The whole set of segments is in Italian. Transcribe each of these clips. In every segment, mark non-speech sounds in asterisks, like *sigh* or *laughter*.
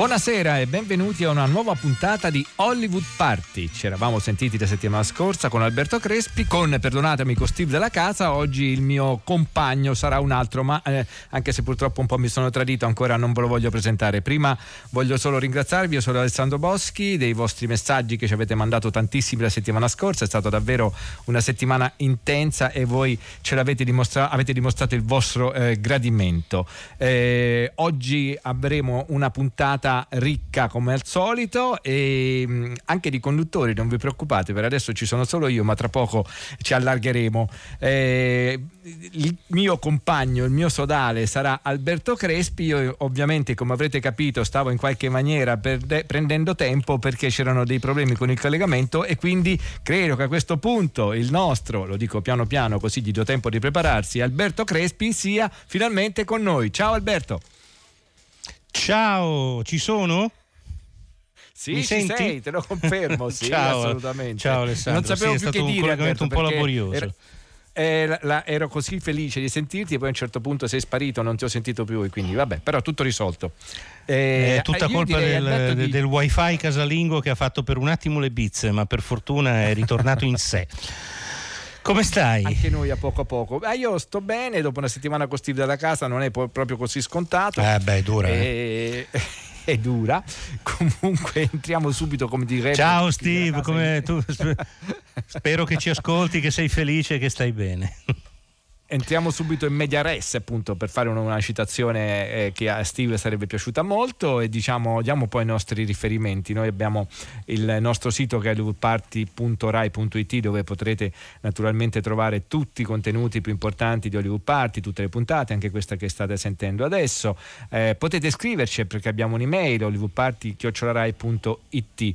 Buonasera e benvenuti a una nuova puntata di Hollywood Party. Ci eravamo sentiti la settimana scorsa con Alberto Crespi, con, perdonatemi, con Steve della casa. Oggi il mio compagno sarà un altro, ma eh, anche se purtroppo un po' mi sono tradito, ancora non ve lo voglio presentare. Prima voglio solo ringraziarvi, io sono Alessandro Boschi, dei vostri messaggi che ci avete mandato tantissimi la settimana scorsa. È stata davvero una settimana intensa e voi ce l'avete dimostrato, avete dimostrato il vostro eh, gradimento. Eh, oggi avremo una puntata puntata ricca come al solito e mm, anche di conduttori, non vi preoccupate, per adesso ci sono solo io, ma tra poco ci allargheremo. Eh, il mio compagno, il mio sodale sarà Alberto Crespi, io ovviamente come avrete capito stavo in qualche maniera perde, prendendo tempo perché c'erano dei problemi con il collegamento e quindi credo che a questo punto il nostro, lo dico piano piano così gli do tempo di prepararsi, Alberto Crespi sia finalmente con noi. Ciao Alberto! Ciao, ci sono? Sì, Mi senti? sei, te lo confermo, *laughs* sì, ciao, assolutamente. Ciao Alessandro, non sapevo sì, più che un dire, collegamento un po' laborioso. Era, era, la, ero così felice di sentirti e poi a un certo punto sei sparito, non ti ho sentito più e quindi vabbè, però tutto risolto. Eh, è tutta colpa del, di... del wifi casalingo che ha fatto per un attimo le bizze, ma per fortuna è ritornato in sé. *laughs* Come stai? Anche noi a poco a poco. Ah, io sto bene, dopo una settimana con Steve dalla casa non è proprio così scontato. Eh beh, è dura. E... Eh. *laughs* è dura. Comunque entriamo subito come direbbe. Ciao Steve, come tu spero che ci ascolti, che sei felice, che stai bene. Entriamo subito in media res, appunto, per fare una, una citazione eh, che a Steve sarebbe piaciuta molto e diciamo, diamo poi i nostri riferimenti. Noi abbiamo il nostro sito che è hollywoodparty.rai.it dove potrete naturalmente trovare tutti i contenuti più importanti di Hollywood Party, tutte le puntate, anche questa che state sentendo adesso. Eh, potete scriverci perché abbiamo un'email hollywoodparty.rai.it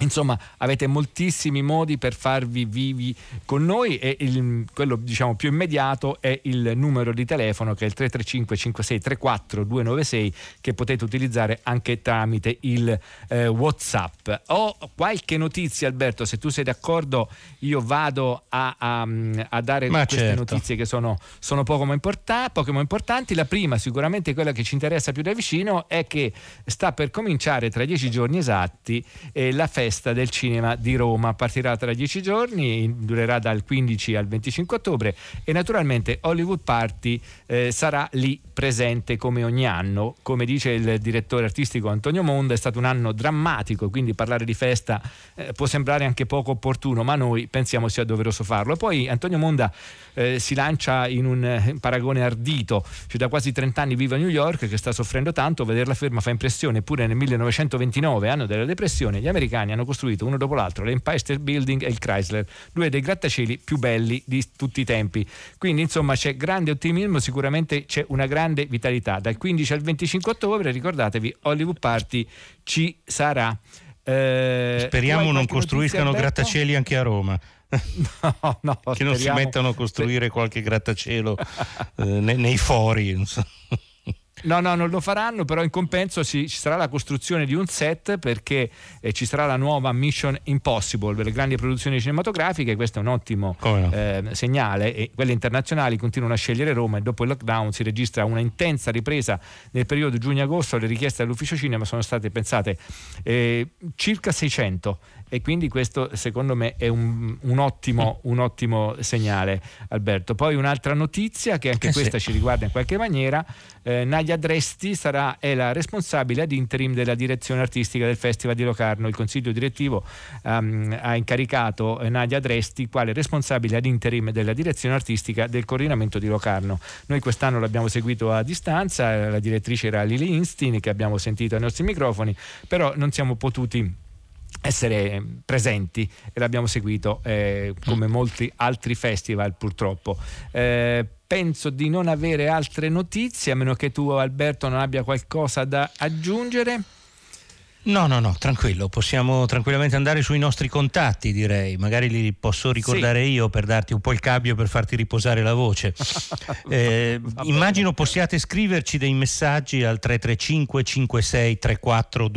Insomma, avete moltissimi modi per farvi vivi con noi e il, quello diciamo più immediato è il numero di telefono che è il 335 5634 296 che potete utilizzare anche tramite il eh, WhatsApp. Ho qualche notizia Alberto, se tu sei d'accordo io vado a, a, a dare Ma queste certo. notizie che sono, sono poco, importa- poco importanti. La prima, sicuramente quella che ci interessa più da vicino, è che sta per cominciare tra dieci giorni esatti eh, la festa festa del cinema di Roma. Partirà tra dieci giorni, durerà dal 15 al 25 ottobre e naturalmente Hollywood Party eh, sarà lì presente come ogni anno. Come dice il direttore artistico Antonio Monda, è stato un anno drammatico, quindi parlare di festa eh, può sembrare anche poco opportuno, ma noi pensiamo sia doveroso farlo. Poi Antonio Monda eh, si lancia in un eh, paragone ardito, cioè da quasi 30 anni vive a New York che sta soffrendo tanto, vederla ferma fa impressione, eppure nel 1929, anno della depressione, gli americani hanno costruito uno dopo l'altro l'Empire State Building e il Chrysler, due dei grattacieli più belli di tutti i tempi. Quindi insomma c'è grande ottimismo, sicuramente c'è una grande vitalità. Dal 15 al 25 ottobre, ricordatevi, Hollywood Party ci sarà. Eh, Speriamo non costruiscano grattacieli anche a Roma. *laughs* No, no, che non si mettano a costruire qualche grattacielo eh, nei, nei, fori. No, no, non lo faranno, però in compenso ci, ci sarà la costruzione di un set perché eh, ci sarà la nuova Mission Impossible per le grandi produzioni cinematografiche, questo è un ottimo no? eh, segnale e quelle internazionali continuano a scegliere Roma e dopo il lockdown si registra una intensa ripresa nel periodo giugno-agosto, le richieste dall'ufficio cinema sono state pensate eh, circa 600 e quindi questo secondo me è un, un, ottimo, un ottimo, segnale Alberto. Poi un'altra notizia che anche eh questa sì. ci riguarda in qualche maniera, eh, Nadia Dresti sarà, è la responsabile ad interim della direzione artistica del Festival di Locarno. Il consiglio direttivo um, ha incaricato eh, Nadia Dresti quale responsabile ad interim della direzione artistica del coordinamento di Locarno. Noi quest'anno l'abbiamo seguito a distanza, la direttrice era Lili Instin che abbiamo sentito ai nostri microfoni, però non siamo potuti essere presenti e l'abbiamo seguito eh, come mm. molti altri festival purtroppo. Eh, penso di non avere altre notizie a meno che tu Alberto non abbia qualcosa da aggiungere. No, no, no, tranquillo, possiamo tranquillamente andare sui nostri contatti, direi. Magari li posso ricordare sì. io per darti un po' il cambio per farti riposare la voce. *laughs* eh, immagino possiate scriverci dei messaggi al 335 56 34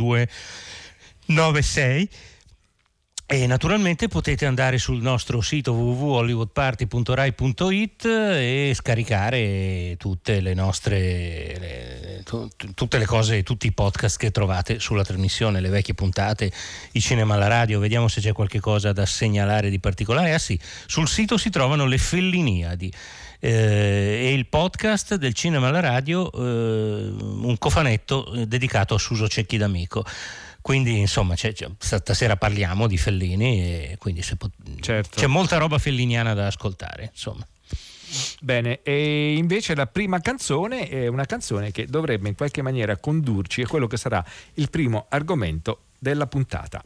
296 e naturalmente potete andare sul nostro sito www.hollywoodparty.rai.it e scaricare tutte le nostre le, tutte le cose, tutti i podcast che trovate sulla trasmissione, le vecchie puntate, i cinema alla radio. Vediamo se c'è qualche cosa da segnalare di particolare. Ah sì, sul sito si trovano le Felliniadi. Eh, e il podcast del cinema alla radio, eh, un cofanetto eh, dedicato a Suso Cecchi d'Amico. Quindi insomma c'è, c'è, stasera parliamo di Fellini e quindi po- certo. c'è molta roba felliniana da ascoltare. Insomma. Bene, e invece la prima canzone è una canzone che dovrebbe in qualche maniera condurci a quello che sarà il primo argomento della puntata.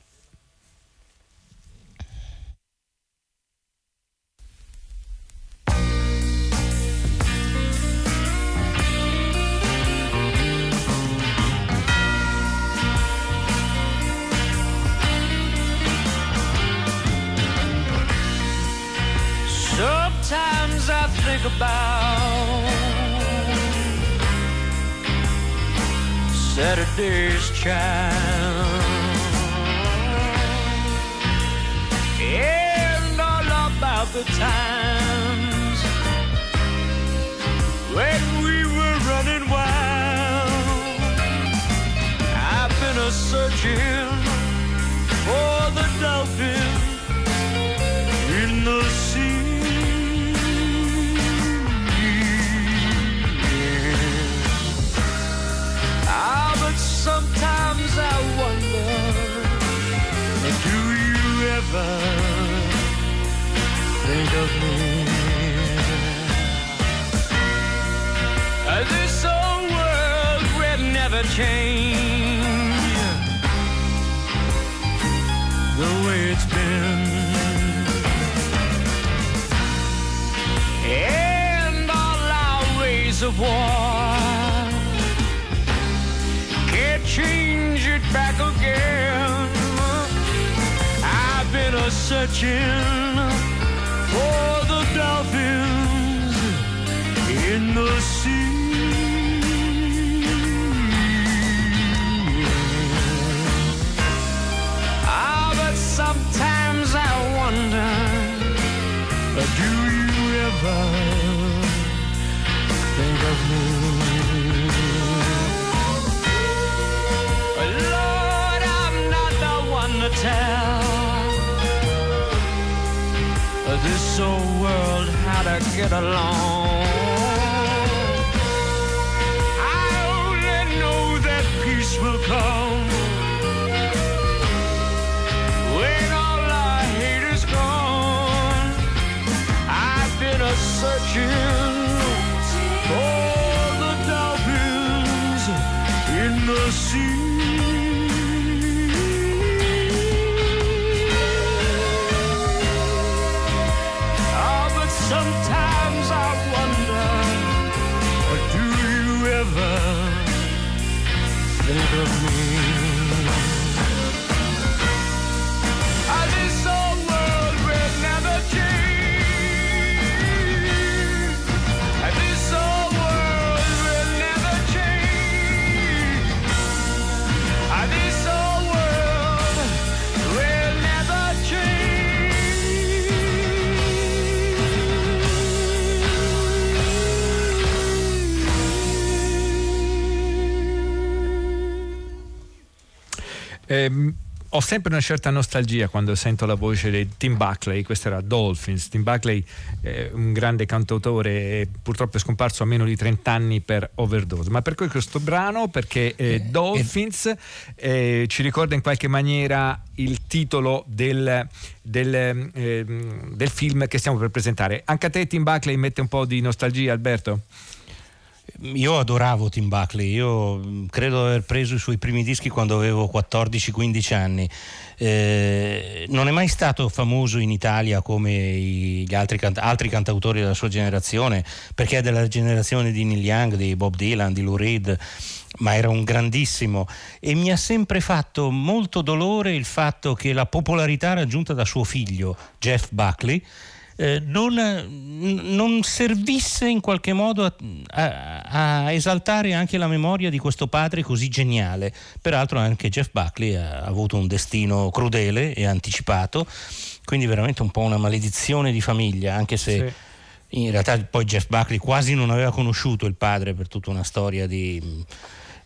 About Saturday's child and all about the times of me? This old world will never change the way it's been. And all our ways of war can't change it back again. I've been a searching the sea. Ah, but sometimes I wonder, do you ever think of me? Lord, I'm not the one to tell this old world how to get along. Come when all our hate is gone. I've been a searching for the dolphins in the sea. Eh, ho sempre una certa nostalgia quando sento la voce di Tim Buckley, questo era Dolphins. Tim Buckley è un grande cantautore, purtroppo è scomparso a meno di 30 anni per overdose. Ma per questo brano? Perché eh, eh Dolphins eh, ci ricorda in qualche maniera il titolo del, del, eh, del film che stiamo per presentare. Anche a te Tim Buckley mette un po' di nostalgia, Alberto? Io adoravo Tim Buckley, io mm, credo di aver preso i suoi primi dischi quando avevo 14-15 anni. Eh, non è mai stato famoso in Italia come gli altri, canta- altri, cantautori della sua generazione, perché è della generazione di Neil Young, di Bob Dylan, di Lou Reed. ma era un grandissimo e mi ha sempre fatto molto dolore il fatto che la popolarità raggiunta da suo figlio Jeff Buckley eh, non, non, servisse in qualche modo a, a, a, esaltare anche la memoria di questo padre così geniale. Peraltro anche Jeff Buckley ha avuto un destino crudele e anticipato, quindi veramente un po' una maledizione di famiglia, anche se... Sì in realtà poi Jeff Buckley quasi non aveva conosciuto il padre per tutta una storia di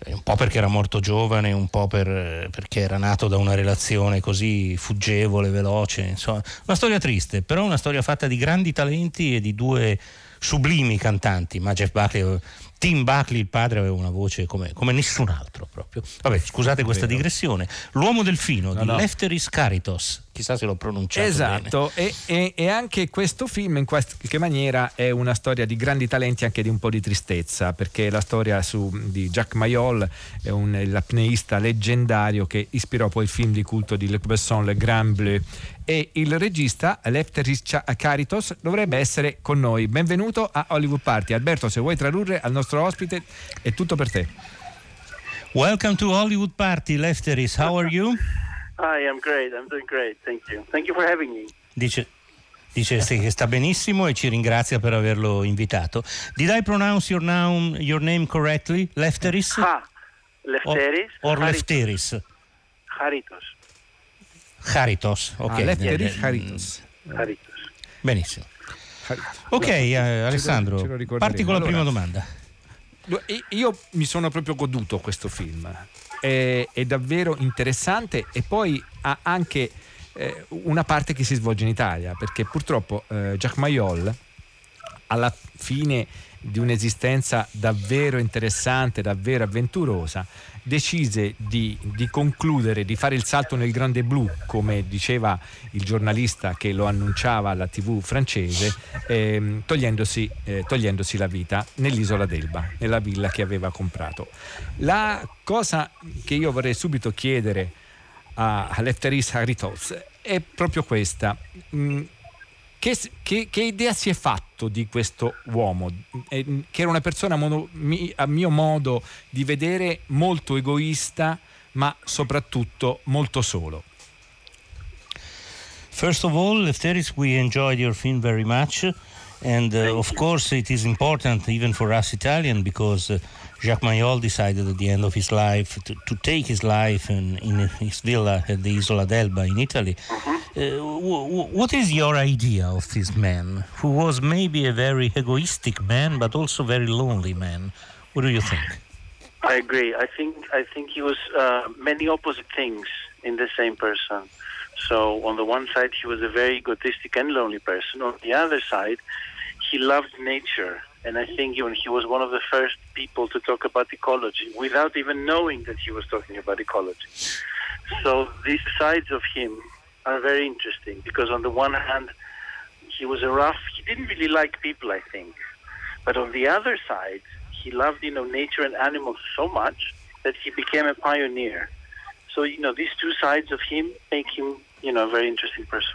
un po' perché era morto giovane, un po' per, perché era nato da una relazione così fuggevole, veloce, insomma, una storia triste, però una storia fatta di grandi talenti e di due sublimi cantanti, ma Jeff Buckley Tim Buckley, il padre, aveva una voce come, come nessun altro proprio. Vabbè, scusate questa digressione. L'uomo delfino no, di no. Lefteris Caritos, chissà se l'ho pronunciato esatto. E, e, e, anche questo film in qualche maniera è una storia di grandi talenti, anche di un po' di tristezza, perché la storia su, di Jacques Mayol è un l'apneista leggendario che ispirò poi il film di culto di Luc Besson, Le Grand Bleu e il regista Lefteris Caritos dovrebbe essere con noi. Benvenuto a Hollywood Party. Alberto, se vuoi tradurre al nostro ospite, è tutto per te. Welcome to Hollywood Party, Lefteris. How are you? Hi, I'm great. I'm doing great. Thank you. Thank you for having me. Dice Dice che sta benissimo e ci ringrazia per averlo invitato. Did I pronounce your name, your name correctly? Lefteris? Ah, Lefteris. Or, or Lefteris? Haritos. Haritos, ok. Ah, Lefteris Haritos. Haritos. Benissimo. Ok, eh, Alessandro, parti con la allora, prima domanda. Io mi sono proprio goduto questo film, è, è davvero interessante e poi ha anche eh, una parte che si svolge in Italia, perché purtroppo eh, Jacques Mayol alla fine di un'esistenza davvero interessante, davvero avventurosa, decise di, di, concludere, di fare il salto nel grande blu, come diceva il giornalista che lo annunciava alla tv francese, ehm, togliendosi, eh, togliendosi la vita nell'isola d'Elba, nella villa che aveva comprato. La cosa che io vorrei subito chiedere a, a Lefteris Haritos è proprio questa. Mm, che, che, che, idea si è fatto di questo uomo, eh, che era una persona mono, mi, a mio modo di vedere molto egoista, ma soprattutto molto solo? First of all, Lefteris, we enjoyed your film very much. And uh, of course, it is important even for us Italian because uh, Jacques Mayol decided at the end of his life to, to take his life in, in, his villa at the Isola d'Elba in Italy. Uh-huh. Uh, w- what is your idea of this man, who was maybe a very egoistic man, but also very lonely man? What do you think? I agree. I think I think he was uh, many opposite things in the same person. So on the one side, he was a very egotistic and lonely person. On the other side, he loved nature and I think even he was one of the first people to talk about ecology without even knowing that he was talking about ecology. So these sides of him are very interesting because on the one hand, he was a rough. He didn't really like people, I think, but on the other side, he loved you know nature and animals so much that he became a pioneer. So you know these two sides of him make him you know a very interesting person.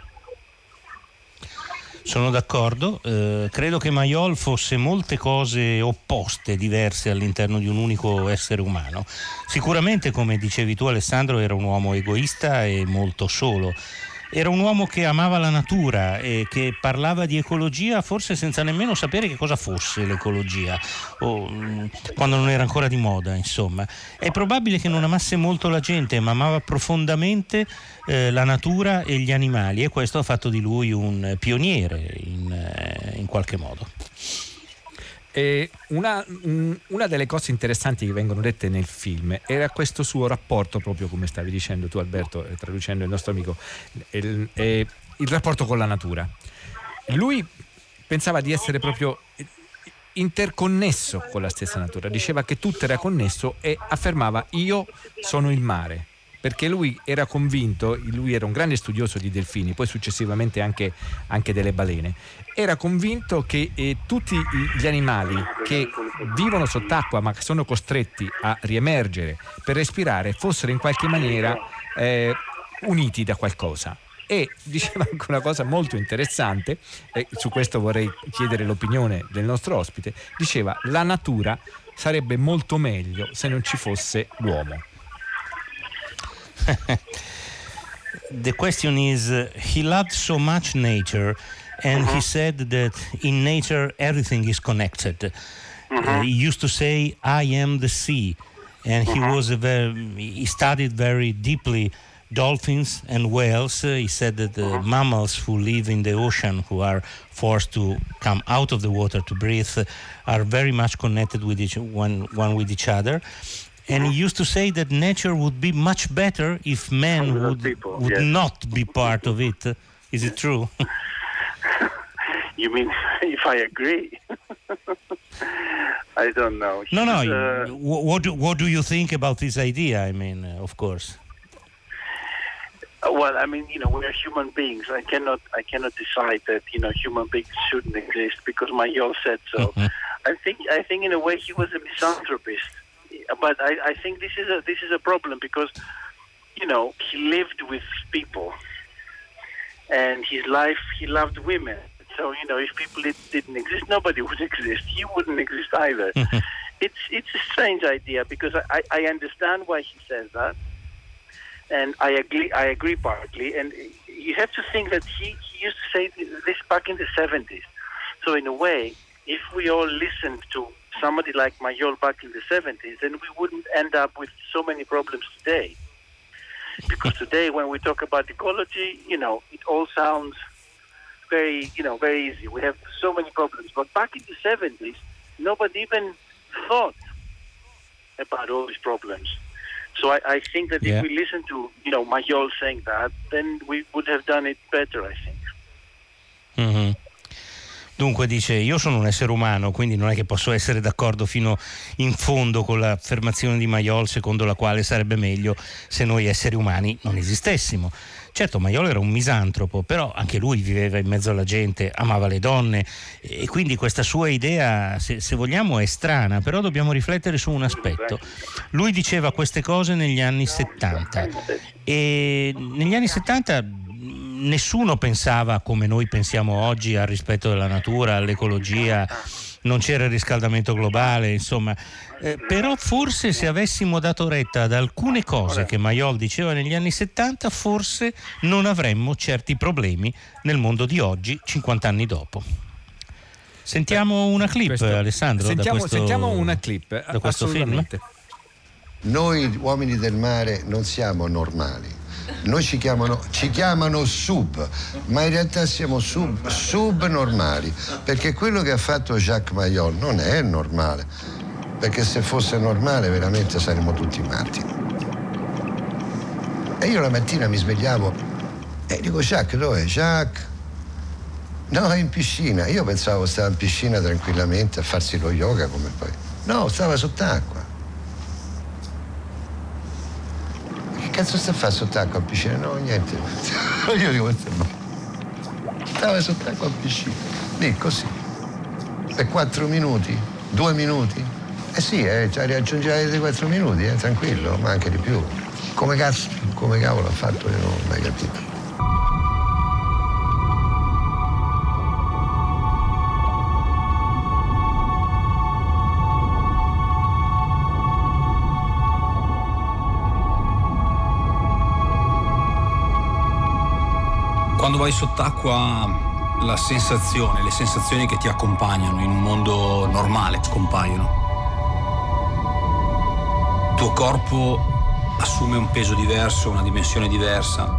Sono d'accordo, eh, credo che Maiol fosse molte cose opposte, diverse all'interno di un unico essere umano. Sicuramente, come dicevi tu Alessandro, era un uomo egoista e molto solo era un uomo che amava la natura e che parlava di ecologia forse senza nemmeno sapere che cosa fosse l'ecologia, o, mm, quando non era ancora di moda, insomma. È probabile che non amasse molto la gente, ma amava profondamente eh, la natura e gli animali e questo ha fatto di lui un pioniere in, eh, in qualche modo. Una, una, delle cose interessanti che vengono dette nel film era questo suo rapporto, proprio come stavi dicendo tu Alberto, eh, traducendo il nostro amico, il, il rapporto con la natura. Lui pensava di essere proprio interconnesso con la stessa natura, diceva che tutto era connesso e affermava io sono il mare perché lui era convinto, lui era un grande studioso di delfini, poi successivamente anche, anche delle balene, era convinto che eh, tutti gli animali che vivono sott'acqua ma che sono costretti a riemergere per respirare fossero in qualche maniera eh, uniti da qualcosa. E *laughs* diceva anche una cosa molto interessante, e su questo vorrei chiedere l'opinione del nostro ospite, diceva la natura sarebbe molto meglio se non ci fosse l'uomo. *laughs* the question is he loved so much nature and uh-huh. he said that in nature everything is connected. Uh-huh. Uh, he used to say, I am the sea. And he uh-huh. was a very, he studied very deeply dolphins and whales. Uh, he said that the mammals who live in the ocean, who are forced to come out of the water to breathe, uh, are very much connected with each one, one with each other. And he used to say that nature would be much better if men would, people, would yes. not be part of it. Is it true? *laughs* *laughs* you mean *laughs* if I agree? *laughs* I don't know. No, no. Uh, what, do, what do you think about this idea? I mean, uh, of course. Well, I mean, you know, we're human beings. I cannot, I cannot decide that you know human beings shouldn't exist because my yo said so. Mm-hmm. I think, I think in a way he was a misanthropist but I, I think this is a this is a problem because you know he lived with people, and his life he loved women. So you know if people didn't exist, nobody *laughs* would exist. He wouldn't exist either. Mm-hmm. it's it's a strange idea because I, I understand why he says that, and I agree I agree partly. And you have to think that he, he used to say this back in the seventies. So in a way, if we all listened to somebody like Mayol back in the 70s, then we wouldn't end up with so many problems today. Because today, when we talk about ecology, you know, it all sounds very, you know, very easy. We have so many problems. But back in the 70s, nobody even thought about all these problems. So I, I think that yeah. if we listen to, you know, Mayol saying that, then we would have done it better, I think. Mm-hmm. Dunque dice io sono un essere umano, quindi non è che posso essere d'accordo fino in fondo con l'affermazione di Maiol secondo la quale sarebbe meglio se noi esseri umani non esistessimo. Certo, Maiol era un misantropo, però anche lui viveva in mezzo alla gente, amava le donne e quindi questa sua idea, se, se, vogliamo, è strana, però dobbiamo riflettere su un aspetto. Lui diceva queste cose negli anni 70 e negli anni 70 nessuno pensava come noi pensiamo oggi al rispetto della natura, all'ecologia, non c'era il riscaldamento globale, insomma. Eh, però forse se avessimo dato retta ad alcune cose che Maiol diceva negli anni 70, forse non avremmo certi problemi nel mondo di oggi, 50 anni dopo. Sentiamo una clip, questo, Alessandro. Sentiamo, questo, sentiamo, una clip da questo film. Noi uomini del mare non siamo normali noi ci chiamano, ci chiamano sub, ma in realtà siamo sub, subnormali, perché quello che ha fatto Jacques Mayol non è normale, perché se fosse normale veramente saremmo tutti matti. E io la mattina mi svegliavo e dico Jacques dov'è? Jacques? No, è in piscina. Io pensavo stava in piscina tranquillamente a farsi lo yoga come poi. No, stava sott'acqua. Cazzo sta a fare sott'acqua a piscina? No, niente. *laughs* Io dico, stava sott'acqua a piscina. Lì così. Per quattro minuti, due minuti. Eh sì, eh, cioè, raggiungeva dei quattro minuti, eh, tranquillo, ma anche di più. Come cazzo, come cavolo ha fatto io non ho mai capito. Quando vai sott'acqua la sensazione, le sensazioni che ti accompagnano in un mondo normale scompaiono. Il tuo corpo assume un peso diverso, una dimensione diversa.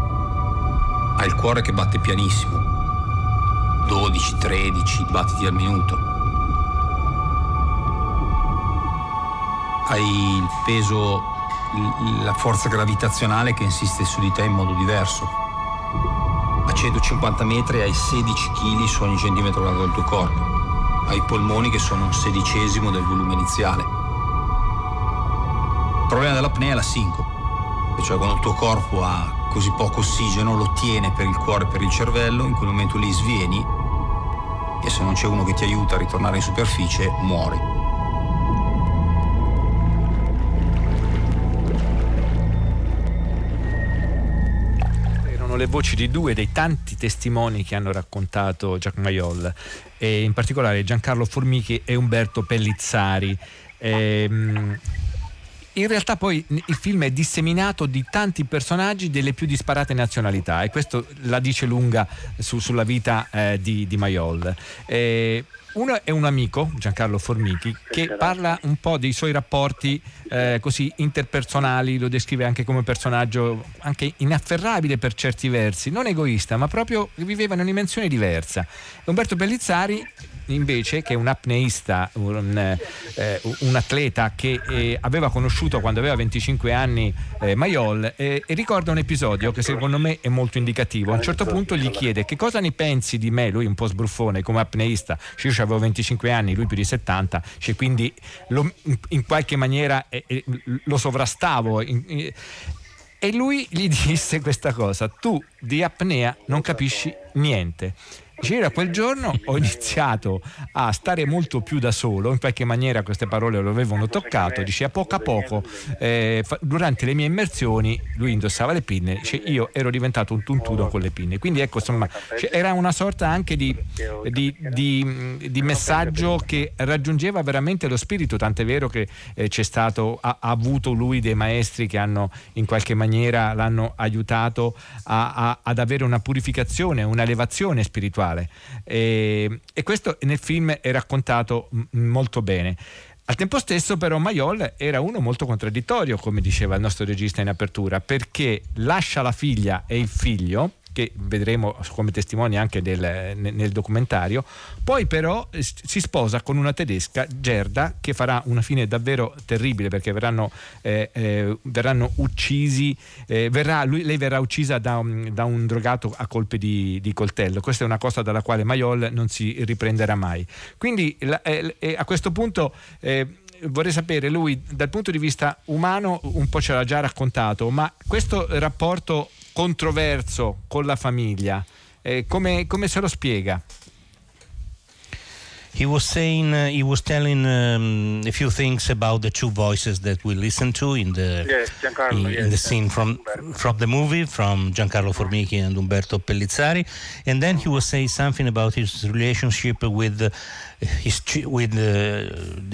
Hai il cuore che batte pianissimo, 12, 13 battiti al minuto. Hai il peso, la forza gravitazionale che insiste su di te in modo diverso 150 metri hai 16 kg su ogni centimetro quadrato del tuo corpo. Hai polmoni che sono un sedicesimo del volume iniziale. Il problema dell'apnea è la sincope, cioè quando il tuo corpo ha così poco ossigeno lo tiene per il cuore e per il cervello, in quel momento lì svieni e se non c'è uno che ti aiuta a ritornare in superficie muori. Le voci di due dei tanti testimoni che hanno raccontato Jacques Mayol, e in particolare Giancarlo Formichi e Umberto Pellizzari. Ehm, in realtà poi il film è disseminato di tanti personaggi delle più disparate nazionalità e questo la dice lunga su, sulla vita eh, di, di Mayol. Eh, uno è un amico, Giancarlo Formichi, che parla un po' dei suoi rapporti eh, così interpersonali, lo descrive anche come personaggio anche inafferrabile per certi versi, non egoista, ma proprio viveva in una dimensione diversa. Umberto Bellizzari invece che un apneista, un, eh, un atleta che eh, aveva conosciuto quando aveva 25 anni eh, Maiol e ricorda un episodio che secondo me è molto indicativo. A un certo punto gli chiede che cosa ne pensi di me, lui un po' sbruffone come apneista, io avevo 25 anni, lui più di 70, cioè quindi lo, in qualche maniera eh, eh, lo sovrastavo. e lui gli *laughs* disse questa cosa, tu di apnea non capisci niente Dice, quel giorno ho iniziato a stare molto più da solo, in qualche maniera queste parole lo avevano toccato, dice a poco a poco, eh, durante le mie immersioni lui indossava le pinne, dice, io ero diventato un tuntudo con le pinne, quindi ecco insomma cioè, era una sorta anche di, di, di, di, messaggio che raggiungeva veramente lo spirito, tant'è vero che eh, c'è stato, ha, ha, avuto lui dei maestri che hanno in qualche maniera l'hanno aiutato a, a, ad avere una purificazione, una elevazione spirituale sessuale e, e questo nel film è raccontato molto bene. Al tempo stesso però Maiol era uno molto contraddittorio, come diceva il nostro regista in apertura, perché lascia la figlia e il figlio che vedremo come testimoni anche del, nel documentario. Poi però eh, si sposa con una tedesca, Gerda, che farà una fine davvero terribile perché verranno, eh, eh, verranno uccisi, eh, verrà, lui, lei verrà uccisa da un, da un, drogato a colpi di, di, coltello. Questa è una cosa dalla quale Maiol non si riprenderà mai. Quindi la, eh, eh, a questo punto vorrei sapere, lui dal punto di vista umano un po' ce l'ha già raccontato, ma questo rapporto controverso con la famiglia, eh, come, come se lo spiega? He was saying uh, he was telling um, a few things about the two voices that we listened to in the yes, in, yes, in, the scene from from the movie from Giancarlo Formichi and Umberto Pellizzari. And then he was saying something about his relationship with uh, his with uh,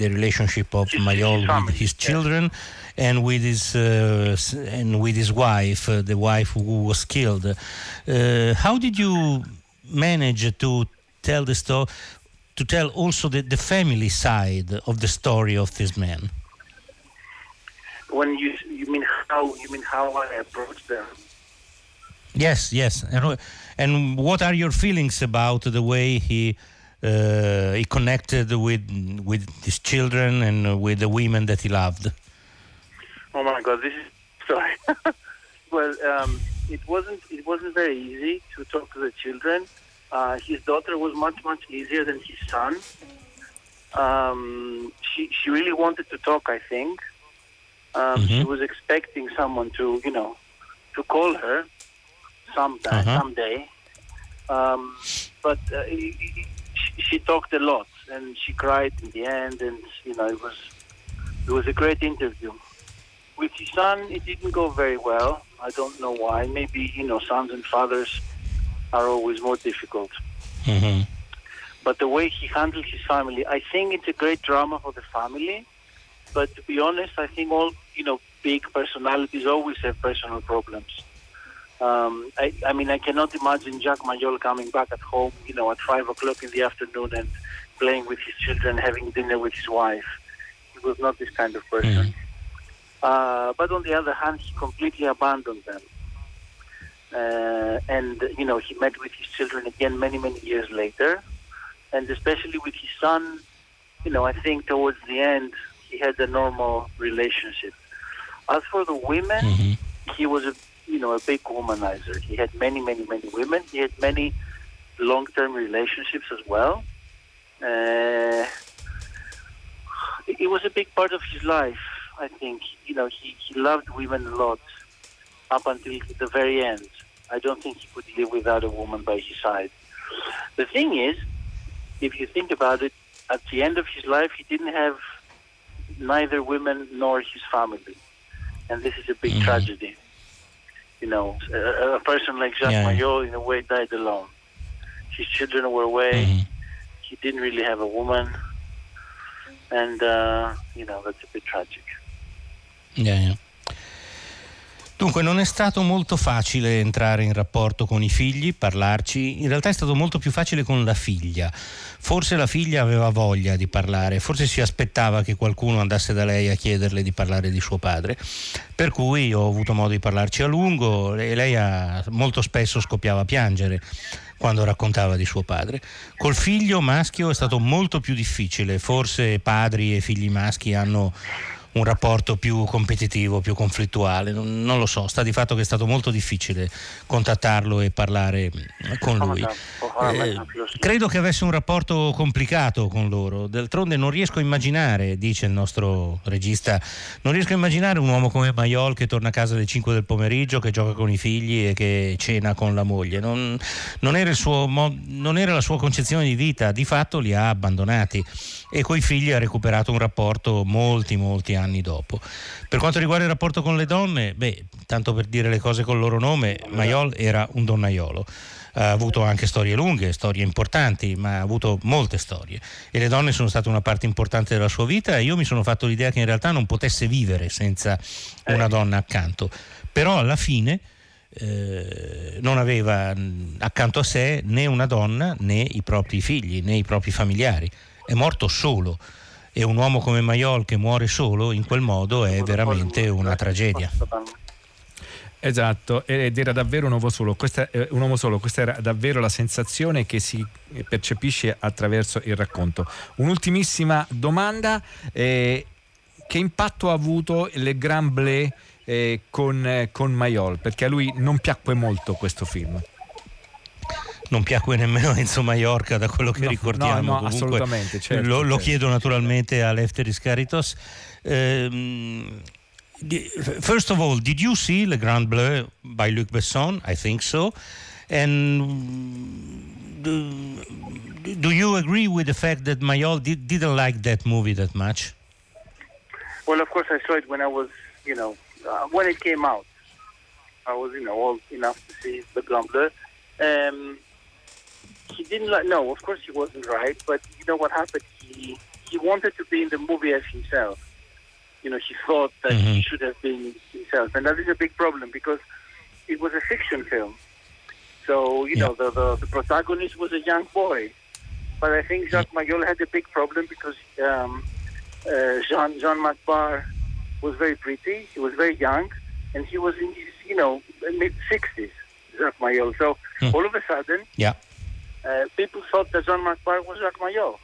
the relationship of Mayol with his children yes. and with his uh, and with his wife uh, the wife who was killed. Uh, how did you manage to tell the story to tell also the, the family side of the story of this man. When you you mean how you mean how I approach them? Yes, yes, and, and what are your feelings about the way he uh, he connected with with his children and with the women that he loved? Oh my God, this is *laughs* sorry. *laughs* well, um, it wasn't it wasn't very easy to talk to the children uh, his daughter was much much easier than his son. Um, she she really wanted to talk. I think um, mm-hmm. she was expecting someone to you know to call her sometime uh-huh. someday. Um, but uh, he, he, she talked a lot and she cried in the end, and you know it was it was a great interview. With his son, it didn't go very well. I don't know why. Maybe you know sons and fathers are always more difficult. Mm-hmm. But the way he handles his family, I think it's a great drama for the family. But to be honest, I think all you know big personalities always have personal problems. Um, I, I, mean, I cannot imagine Jack Mayol coming back at home, you know, at five o'clock in the afternoon and playing with his children, having dinner with his wife. He was not this kind of person. Mm. Uh, but on the other hand, he completely abandoned them. Uh, and you know he met with his children again many many years later, and especially with his son, you know I think towards the end he had a normal relationship. As for the women, mm-hmm. he was a you know a big womanizer. He had many many many women. He had many long term relationships as well. Uh, it was a big part of his life. I think you know he, he loved women a lot up until the very end. I don't think he could live without a woman by his side. The thing is, if you think about it, at the end of his life, he didn't have neither women nor his family. And this is a big mm-hmm. tragedy. You know, a, a person like Jacques yeah. Maillot, in a way, died alone. His children were away. Mm-hmm. He didn't really have a woman. and uh, you know that's a bit tragic. Yeah, yeah. Dunque non è stato molto facile entrare in rapporto con i figli, parlarci, in realtà è stato molto più facile con la figlia. Forse la figlia aveva voglia di parlare, forse si aspettava che qualcuno andasse da lei a chiederle di parlare di suo padre, per cui ho avuto modo di parlarci a lungo e lei ha, molto spesso scoppiava a piangere quando raccontava di suo padre. Col figlio maschio è stato molto più difficile, forse padri e figli maschi hanno un rapporto più competitivo, più conflittuale, non, non, lo so, sta di fatto che è stato molto difficile contattarlo e parlare con lui. Eh, credo che avesse un rapporto complicato con loro, d'altronde non riesco a immaginare, dice il nostro regista, non riesco a immaginare un uomo come Maiol che torna a casa alle 5 del pomeriggio, che gioca con i figli e che cena con la moglie, non, non, era, suo, non era la sua concezione di vita, di fatto li ha abbandonati e coi figli ha recuperato un rapporto molti molti anni dopo. Per quanto riguarda il rapporto con le donne, beh, tanto per dire le cose col loro nome, Maiol era un donnaiolo. Ha avuto anche storie lunghe, storie importanti, ma ha avuto molte storie e le donne sono state una parte importante della sua vita e io mi sono fatto l'idea che in realtà non potesse vivere senza una donna accanto. Però alla fine eh, non aveva accanto a sé né una donna né i propri figli né i propri familiari è morto solo e un uomo come Maiol che muore solo in quel modo è veramente una tragedia. Esatto, ed era davvero un uomo solo. Questa, eh, un uomo solo. Questa era davvero la sensazione che si percepisce attraverso il racconto. Un'ultimissima domanda: eh, che impatto ha avuto Le Grand Blé eh, con, eh, con Maiol? Perché a lui non piacque molto questo film non piacque nemmeno *laughs* Enzo Maiorca da quello che no, ricordiamo. No, no, assolutamente. Certo, lo, certo. lo, chiedo naturalmente a Lefteris Caritos. Um, first of all, did you see Le Grand Bleu by Luc Besson? I think so. And do, do you agree with the fact that Mayol did, didn't like that movie that much? Well, of course, I saw it when I was, you know, uh, when it came out. I was, you know, old enough to see Le Grand Bleu. Um, he didn't like. No, of course he wasn't right. But you know what happened? He he wanted to be in the movie as himself. You know, he thought that mm-hmm. he should have been himself, and that is a big problem because it was a fiction film. So you yeah. know, the, the the protagonist was a young boy, but I think Jacques Mayol had a big problem because um, uh, Jean Jean Macbar was very pretty. He was very young, and he was in his you know mid sixties. Jacques Mayol. So mm. all of a sudden, yeah uh, people thought that Jean-Marc Barr was Jacques Maillot.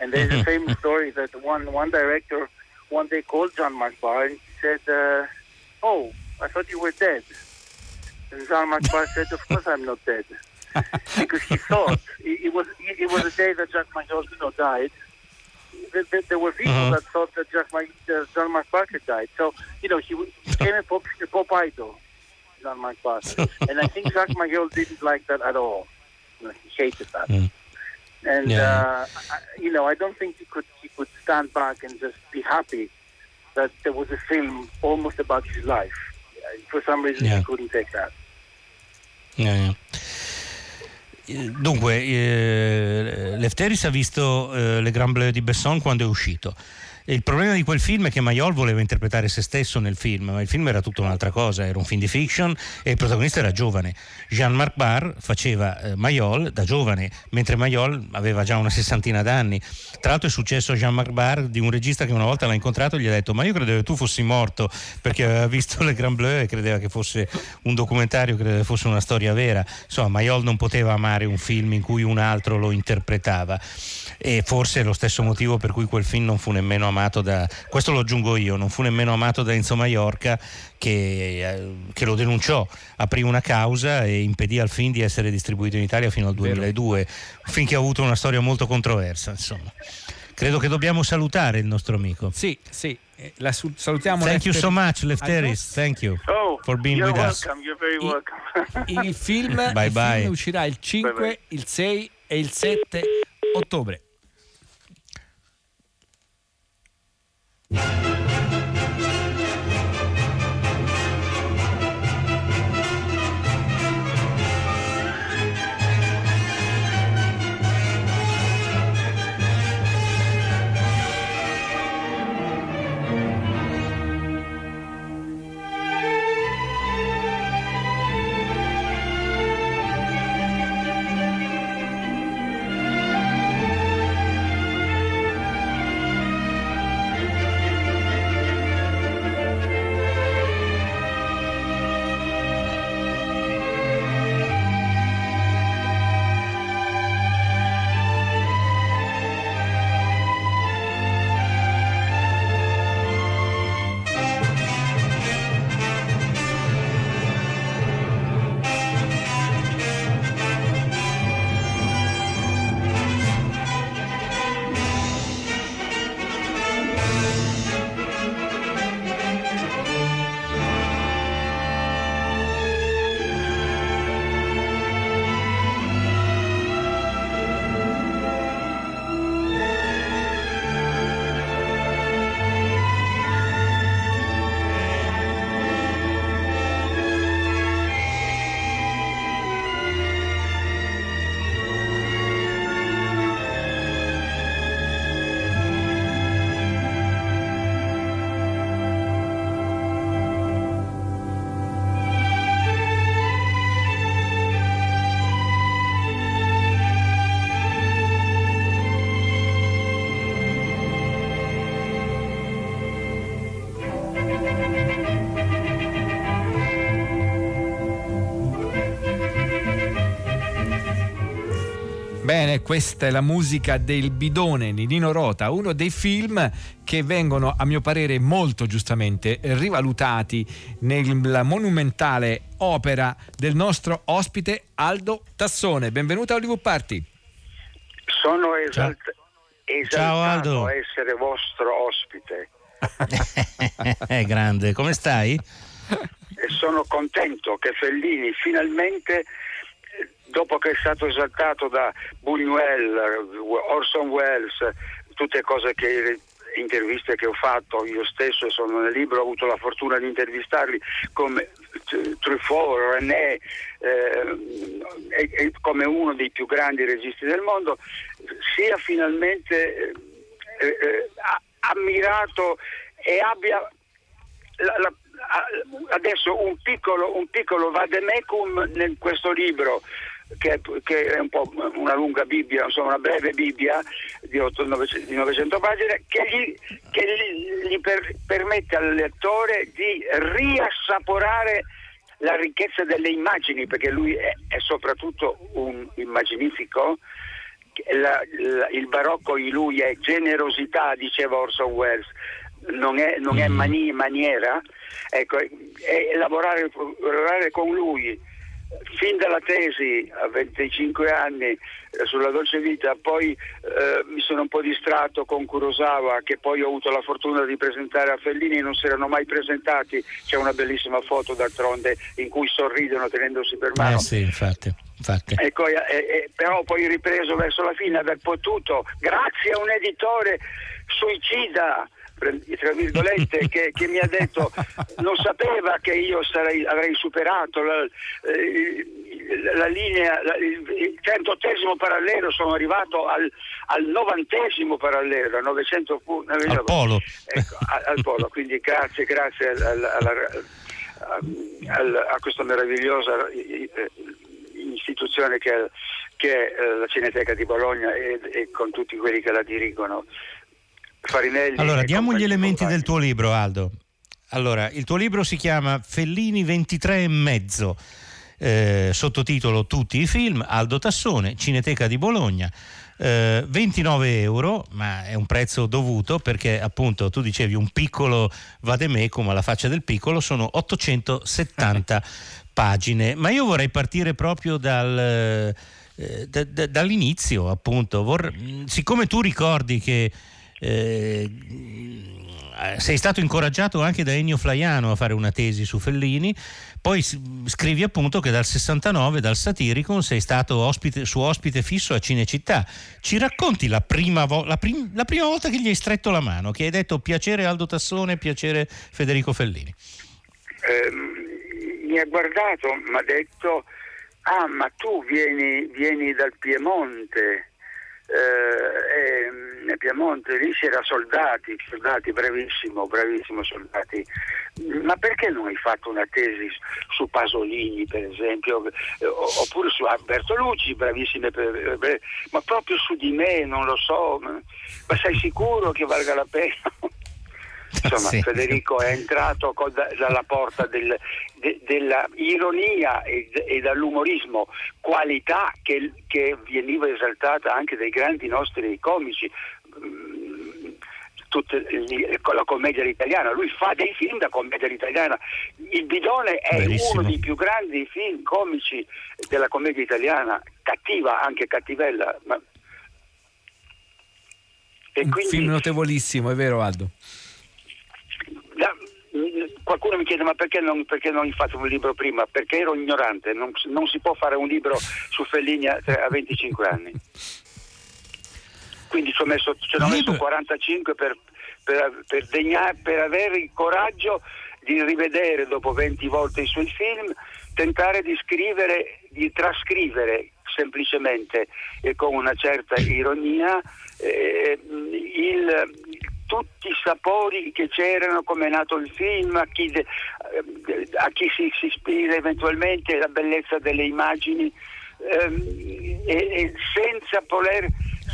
And there's a *laughs* famous story that one one director one day called Jean-Marc Barr and said, uh, "Oh, I thought you were dead." And Jean-Marc Barr said, "Of course I'm not dead." *laughs* because he thought it, it was it was the day that Jacques Maillot you know, died. There, there were people uh-huh. that thought that Jacques uh, Jean-Marc Barker died. So you know he became a pop, a pop idol. On my class. *laughs* and I think Jacques Magill didn't like that at all. He hated that. Mm. And yeah. uh, I, you know, I don't think he could he could stand back and just be happy that there was a film almost about his life. For some reason, yeah. he couldn't take that. Yeah, Dunque, eh, Lefteris ha visto eh, Le Grand Bleu di Besson quando è uscito. Il problema di quel film è che Maiol voleva interpretare se stesso nel film, ma il film era tutta un'altra cosa, era un film di fiction e il protagonista era giovane. Jean-Marc Barr faceva eh, Maiol da giovane, mentre Maiol aveva già una sessantina d'anni. Tra l'altro è successo a Jean-Marc Barr di un regista che una volta l'ha incontrato e gli ha detto ma io credevo che tu fossi morto perché aveva visto Le Grand Bleu e credeva che fosse un documentario, credeva che fosse una storia vera. Insomma, Maiol non poteva amare un film in cui un altro lo interpretava e forse è lo stesso motivo per cui quel film non fu nemmeno amato da, questo lo aggiungo io, non fu nemmeno amato da Enzo Maiorca che, eh, che lo denunciò, aprì una causa e impedì al film di essere distribuito in Italia fino al 2002, un film che ha avuto una storia molto controversa, insomma. Credo che dobbiamo salutare il nostro amico. Sì, sì, eh, la su- salutiamo. Thank you so much, Lefteris. Thank you oh, for being with welcome. us. You're very welcome. Il, il, film, bye il bye. film uscirà il 5, bye bye. il 6 e il 7 ottobre. Questa è la musica del bidone di Nino Rota, uno dei film che vengono a mio parere molto giustamente rivalutati nella monumentale opera del nostro ospite Aldo Tassone. Benvenuto a Hollywood Party. Sono esalt- esaltato Ciao, a essere vostro ospite. è *laughs* grande, come stai? E sono contento che Fellini finalmente dopo che è stato esaltato da Buñuel, Orson Welles, tutte cose che interviste che ho fatto io stesso sono nel libro, ho avuto la fortuna di intervistarli come Truffaut, René, eh, come uno dei più grandi registi del mondo, sia finalmente eh, eh, ammirato e abbia la, la, adesso un piccolo, un piccolo vademecum in questo libro che, che, è un po' una lunga Bibbia, insomma una breve Bibbia di, 8, 900, di 900 pagine, che gli, che gli, gli per, permette al lettore di riassaporare la ricchezza delle immagini, perché lui è, è soprattutto un immaginifico. La, la, il barocco in lui è generosità, diceva Orson Welles, non è, non è mm. mani, maniera. Ecco, e lavorare, lavorare con lui fin dalla tesi a 25 anni eh, sulla dolce vita, poi eh, mi sono un po' distratto con Kurosawa che poi ho avuto la fortuna di presentare a Fellini, non si erano mai presentati, c'è una bellissima foto d'altronde in cui sorridono tenendosi per mano. Eh sì, infatti. infatti. Ecco, eh, eh, però poi ripreso verso la fine aver potuto, grazie a un editore suicida tra virgolette, che, che, mi ha detto non sapeva che io sarei, avrei superato la, eh, la linea, la, il centottesimo parallelo, sono arrivato al, al novantesimo parallelo, a 900 punti. Al polo. Ecco, al polo, quindi grazie, grazie alla, alla, alla, a questa meravigliosa eh, istituzione che è, che è eh, la Cineteca di Bologna e, e, con tutti quelli che la dirigono. Farinelli. Allora, diamo gli elementi compagni. del tuo libro, Aldo. Allora, il tuo libro si chiama Fellini 23 e mezzo. Eh, sottotitolo Tutti i film, Aldo Tassone, Cineteca di Bologna. Eh, 29 euro, ma è un prezzo dovuto perché appunto tu dicevi un piccolo vademecum alla faccia del piccolo sono 870 *laughs* pagine, ma io vorrei partire proprio dal, eh, da, da, dall'inizio appunto, Vor- siccome tu ricordi che eh, sei stato incoraggiato anche da Ennio Flaiano a fare una tesi su Fellini, poi scrivi appunto che dal 69, dal Satiricon, sei stato ospite, su ospite fisso a Cinecittà. Ci racconti la prima, vo- la, prim- la prima, volta che gli hai stretto la mano, che hai detto piacere Aldo Tassone, piacere Federico Fellini? Eh, mi ha guardato, mi ha detto, ah ma tu vieni, vieni dal Piemonte eh, nel Piemonte lì c'era soldati, soldati bravissimo, bravissimo soldati. Ma perché non hai fatto una tesi su Pasolini, per esempio, eh, oppure su Alberto Lucci, bravissime, per, ma proprio su di me, non lo so, ma, sei sicuro che valga la pena? *laughs* Insomma, sì. Federico è entrato da, dalla porta del, de, della ironia e, e, dall'umorismo, qualità che, che, veniva esaltata anche dai grandi nostri comici. Mm, tutte, con la commedia italiana, lui fa dei film da commedia italiana. Il Bidone è Verissimo. uno dei più grandi film comici della commedia italiana, cattiva, anche cattivella. Ma... Un quindi... film notevolissimo, è vero Aldo? qualcuno mi chiede ma perché non, perché non hai fatto un libro prima? Perché ero ignorante, non, non si può fare un libro su Fellini a, a 25 anni. *laughs* Quindi ci ho messo, messo 45 per, per, per, degna, per avere il coraggio di rivedere dopo 20 volte i suoi film, tentare di scrivere, di trascrivere semplicemente e con una certa ironia eh, il, tutti i sapori che c'erano, come è nato il film, a chi, de, a chi si, si, ispira eventualmente, la bellezza delle immagini, ehm, e, e senza, voler,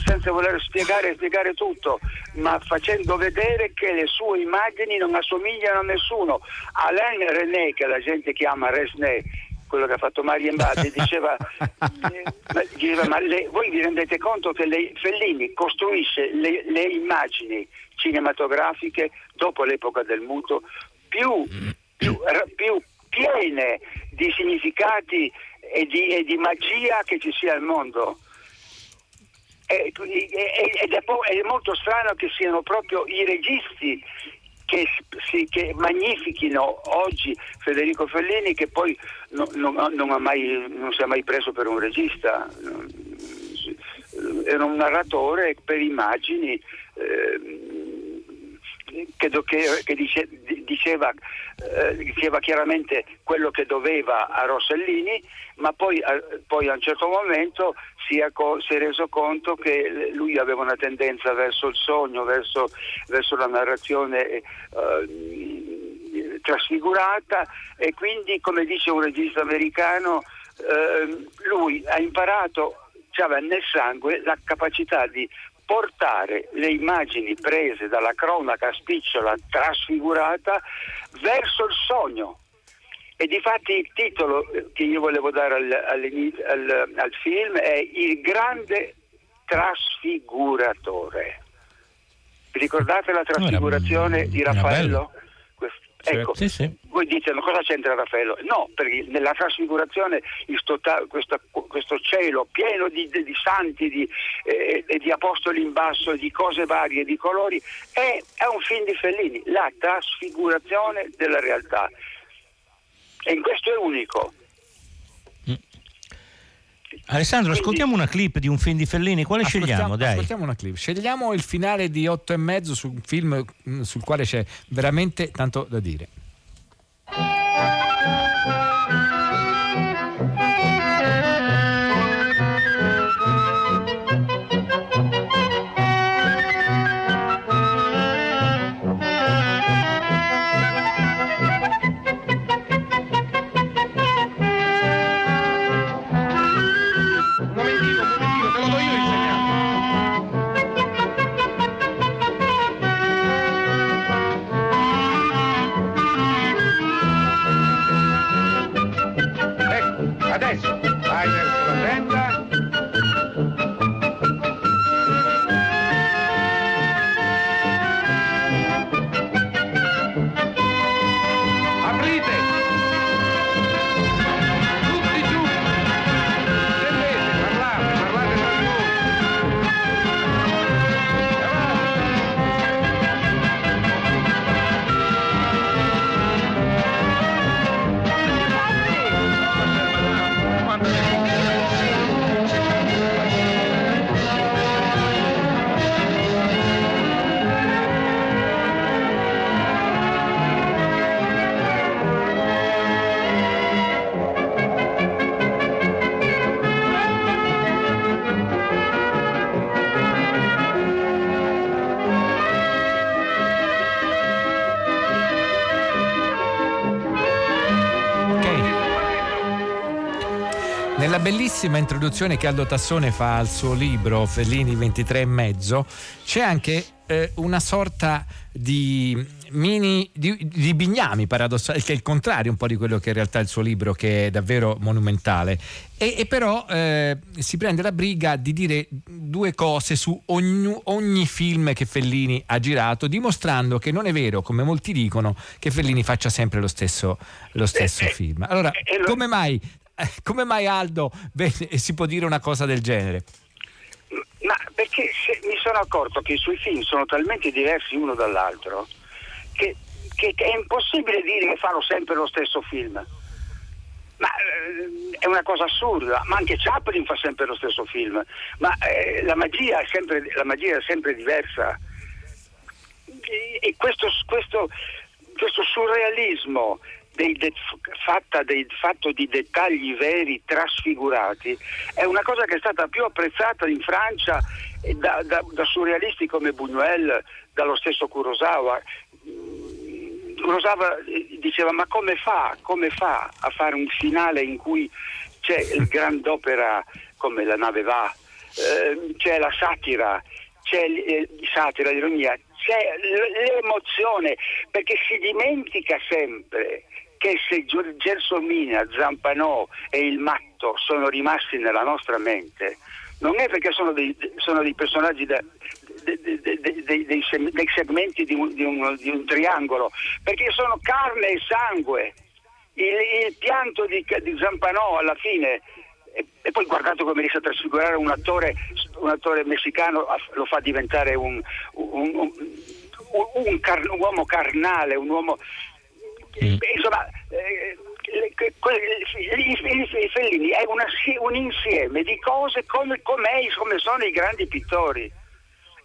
senza voler spiegare, spiegare tutto, ma facendo vedere che le sue immagini non assomigliano a nessuno. Alain René, che la gente chiama Resné, quello che ha fatto Mario Embaddi, *laughs* diceva, diceva ma le, voi vi rendete conto che le, Fellini costruisce le, le, immagini cinematografiche dopo l'epoca del muto più, più, più piene di significati e di, e di magia che ci sia al mondo. Ed è, molto strano che siano proprio i registi che, si, che magnifichino oggi Federico Fellini che poi no, no, non, mai, non, si è mai preso per un regista, era un narratore per immagini. Eh, che, che dice, diceva, eh, diceva, chiaramente quello che doveva a Rossellini, ma poi, eh, poi a un certo momento si è, si è, reso conto che lui aveva una tendenza verso il sogno, verso, verso la narrazione eh, trasfigurata e quindi, come dice un regista americano, eh, lui ha imparato, aveva nel sangue la capacità di portare le immagini prese dalla cronaca spicciola trasfigurata verso il sogno. E difatti il titolo che io volevo dare al, al, al film è Il grande trasfiguratore. Vi ricordate la trasfigurazione di Raffaello? Ecco, sì, sì. voi dite ma cosa c'entra Raffaello? No, perché nella trasfigurazione tota-, questo, questo, cielo pieno di, di, di santi di, eh, di apostoli in basso, di cose varie, di colori, è, è un film di Fellini, la trasfigurazione della realtà. E in questo è unico. Alessandro, ascoltiamo una clip di un film di Fellini, quale scegliamo? Dai. Ascoltiamo una clip. Scegliamo il finale di Otto e mezzo su un film mm, sul quale c'è veramente tanto da dire. Bellissima introduzione che Aldo Tassone fa al suo libro Fellini 23 e mezzo. C'è anche eh, una sorta di mini di, di bignami paradossali che è il contrario un po' di quello che in realtà è il suo libro che è davvero monumentale. E, e però eh, si prende la briga di dire due cose su ogni, ogni, film che Fellini ha girato dimostrando che non è vero come molti dicono che Fellini faccia sempre lo stesso, lo stesso film. Allora come mai *laughs* come mai Aldo vede, si può dire una cosa del genere? Ma perché mi sono accorto che i suoi film sono talmente diversi uno dall'altro che, che, che è impossibile dire che fanno sempre lo stesso film. Ma eh, è una cosa assurda, ma anche Chaplin fa sempre lo stesso film, ma eh, la, magia sempre, la, magia è sempre, diversa. E, e questo, questo, questo surrealismo dei de- fatta dei, fatto di dettagli veri trasfigurati è una cosa che è stata più apprezzata in Francia da, da, da surrealisti come Buñuel, dallo stesso Kurosawa. Kurosawa eh, diceva ma come fa, come fa a fare un finale in cui c'è il grand'opera come la nave va, eh, c'è la satira, c'è eh, satira, l'ironia, c'è l'emozione, perché si dimentica sempre che se Gelsomina, Zampanò e il Matto sono rimasti nella nostra mente, non è perché sono dei, sono dei personaggi da, dei, dei, dei, segmenti di un, di, un, di un, triangolo, perché sono carne e sangue. Il, il pianto di, di Zampanò alla fine e, poi guardate come riesce a trasfigurare un attore, un attore messicano, lo fa diventare un, un, un, un car, uomo carnale, un uomo... Mm. Insomma, eh, i Fellini è una, un insieme di cose come, come, come sono i grandi pittori.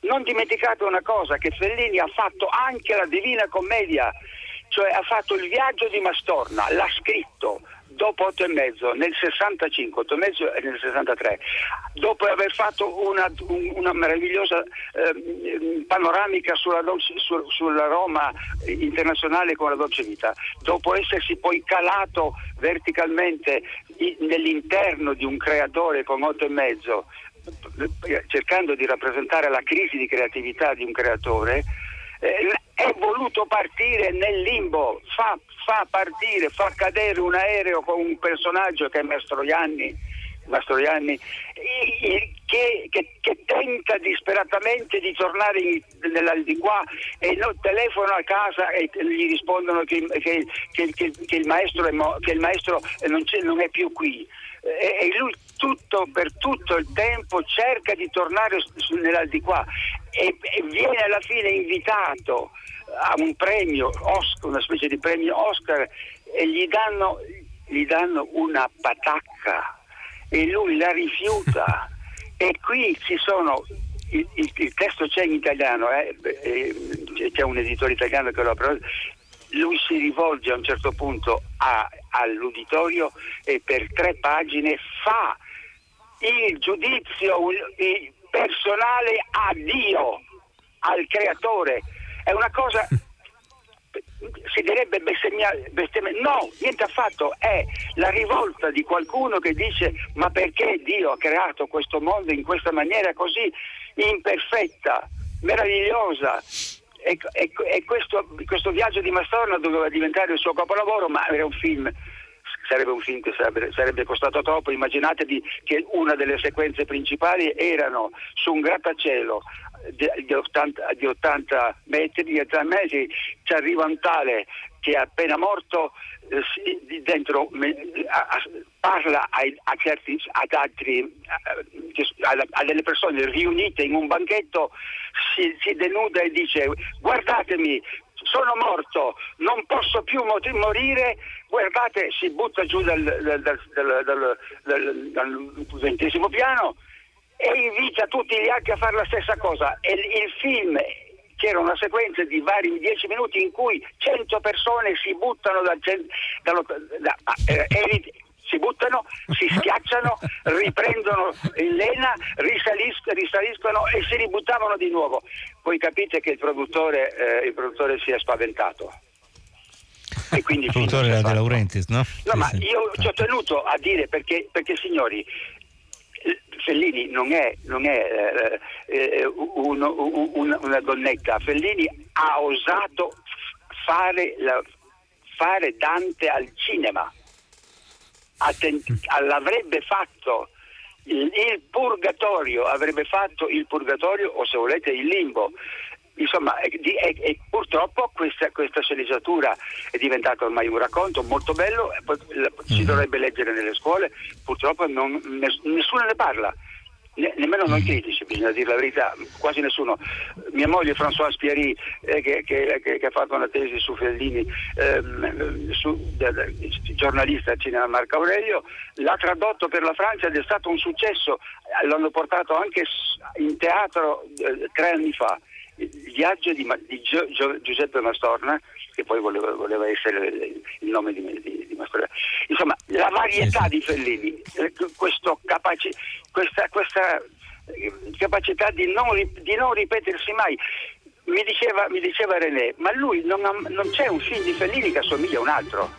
Non dimenticate una cosa, che Fellini ha fatto anche la Divina Commedia, cioè ha fatto il viaggio di Mastorna, l'ha scritto, dopo otto e mezzo, nel 65, otto e mezzo e nel 63, dopo aver fatto una, una meravigliosa eh, panoramica sulla, su, sulla, Roma internazionale con la dolce vita, dopo essersi poi calato verticalmente nell'interno di un creatore con otto e mezzo, cercando di rappresentare la crisi di creatività di un creatore, eh, è voluto partire nel limbo, fa, fa, partire, fa cadere un aereo con un personaggio che è Mastroianni, Mastroianni che, che, che, tenta disperatamente di tornare in, nell'aldilà e no, telefono a casa e gli rispondono che, che, il maestro, è, il maestro non, non è più qui. E, lui tutto, per tutto il tempo cerca di tornare nell'aldilà e, e viene alla fine invitato a un premio Oscar, una specie di premio Oscar e gli danno, gli danno una patacca e lui la rifiuta. *laughs* E qui ci sono il, il, il, testo c'è in italiano eh, eh, c'è un editore italiano che lo ha lui si rivolge a un certo punto a, all'uditorio e per tre pagine fa il giudizio il personale a Dio, al creatore. È una cosa *laughs* si direbbe bestemmiare, bestemmiare. No, niente affatto, è la rivolta di qualcuno che dice ma perché Dio ha creato questo mondo in questa maniera così imperfetta, meravigliosa, e, e, e questo, questo, viaggio di Mastorna doveva diventare il suo capolavoro, ma era un film. Sarebbe un che sarebbe, sarebbe costato troppo. Immaginate che una delle sequenze principali erano su un grattacielo di, di, 80, di 80 metri, di 80 metri, ci arriva un tale che è appena morto eh, dentro, a, a, parla ai, a certi, ad altri, a, a, delle persone riunite in un banchetto, si, si denuda e dice guardatemi, sono morto, non posso più morire, guardate, si butta giù dal, dal, dal, dal ventesimo piano e invita tutti gli altri a fare la stessa cosa. E il film c'era una sequenza di vari dieci minuti in cui cento persone si buttano dal, dallo, da, eh, eh, si buttano, si schiacciano, *laughs* riprendono in lena, risalis- risaliscono e si ributtavano di nuovo. Voi capite che il produttore, eh, il produttore si è spaventato. E quindi il produttore era De Laurentiis, no? No, sì, ma sì. io ci ho tenuto a dire perché, perché signori, Fellini non è, non è eh, eh un, un, una donnetta, Fellini ha osato fare, la, fare Dante al cinema, l'avrebbe fatto il, il, purgatorio, avrebbe fatto il purgatorio o se volete il limbo. Insomma, e, e, purtroppo questa, questa, sceneggiatura è diventata ormai un racconto molto bello, si mhm. dovrebbe leggere nelle scuole, purtroppo non, nessuno ne parla. Ne, nemmeno noi critici, bisogna dire la verità, quasi nessuno. Mia moglie Françoise Pieri, eh, che, che, che, ha fatto una tesi su Fellini, ehm, su, de, de, giornalista al cinema Marco Aurelio, l'ha tradotto per la Francia ed è stato un successo, l'hanno portato anche in teatro eh, tre anni fa il viaggio di, di Gio, Gio, Giuseppe Mastorna, che poi voleva, voleva essere il nome di, di, di, Mastorna. Insomma, la varietà di Fellini, eh, capaci, questa, questa, eh, capacità di non, di non, ripetersi mai. Mi diceva, mi diceva René, ma lui non, ha, non c'è un film di Fellini che assomiglia a un altro.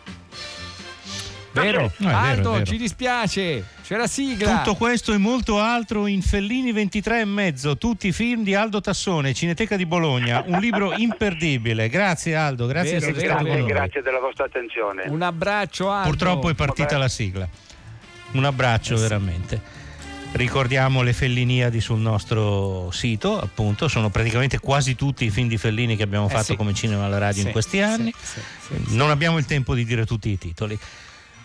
Vero? No, Aldo, vero, ci dispiace, c'è la sigla. Tutto questo e molto altro in Fellini 23 e mezzo, tutti i film di Aldo Tassone, Cineteca di Bologna, un libro *laughs* imperdibile. Grazie Aldo, grazie vero, di essere stato con noi. Grazie della vostra attenzione. Un abbraccio Aldo. Purtroppo è partita la sigla. Un abbraccio eh sì. veramente. Ricordiamo le Felliniadi sul nostro sito, appunto, sono praticamente quasi tutti i film di Fellini che abbiamo eh fatto sì. come cinema alla radio sì, in questi anni. Sì, non abbiamo il tempo di dire tutti i titoli.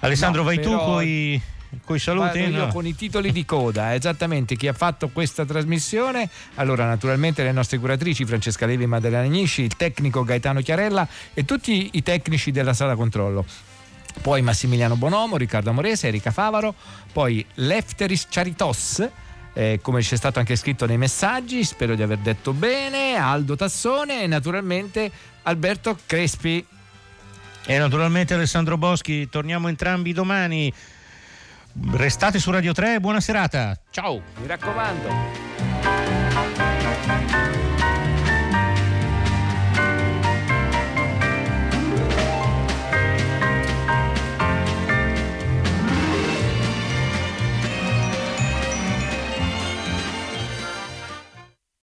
Alessandro, no, vai però... tu coi con i saluti? No. con i titoli di coda, esattamente chi ha fatto questa trasmissione. Allora, naturalmente le nostre curatrici Francesca Levi e Maddalena Agnisci, il tecnico Gaetano Chiarella e tutti i tecnici della sala controllo poi Massimiliano Bonomo, Riccardo Amorese, Erika Favaro, poi Lefteris Charitos, eh, come c'è stato anche scritto nei messaggi, spero di aver detto bene, Aldo Tassone e naturalmente Alberto Crespi. E naturalmente Alessandro Boschi, torniamo entrambi domani. Restate su Radio 3, buona serata. Ciao. Mi raccomando.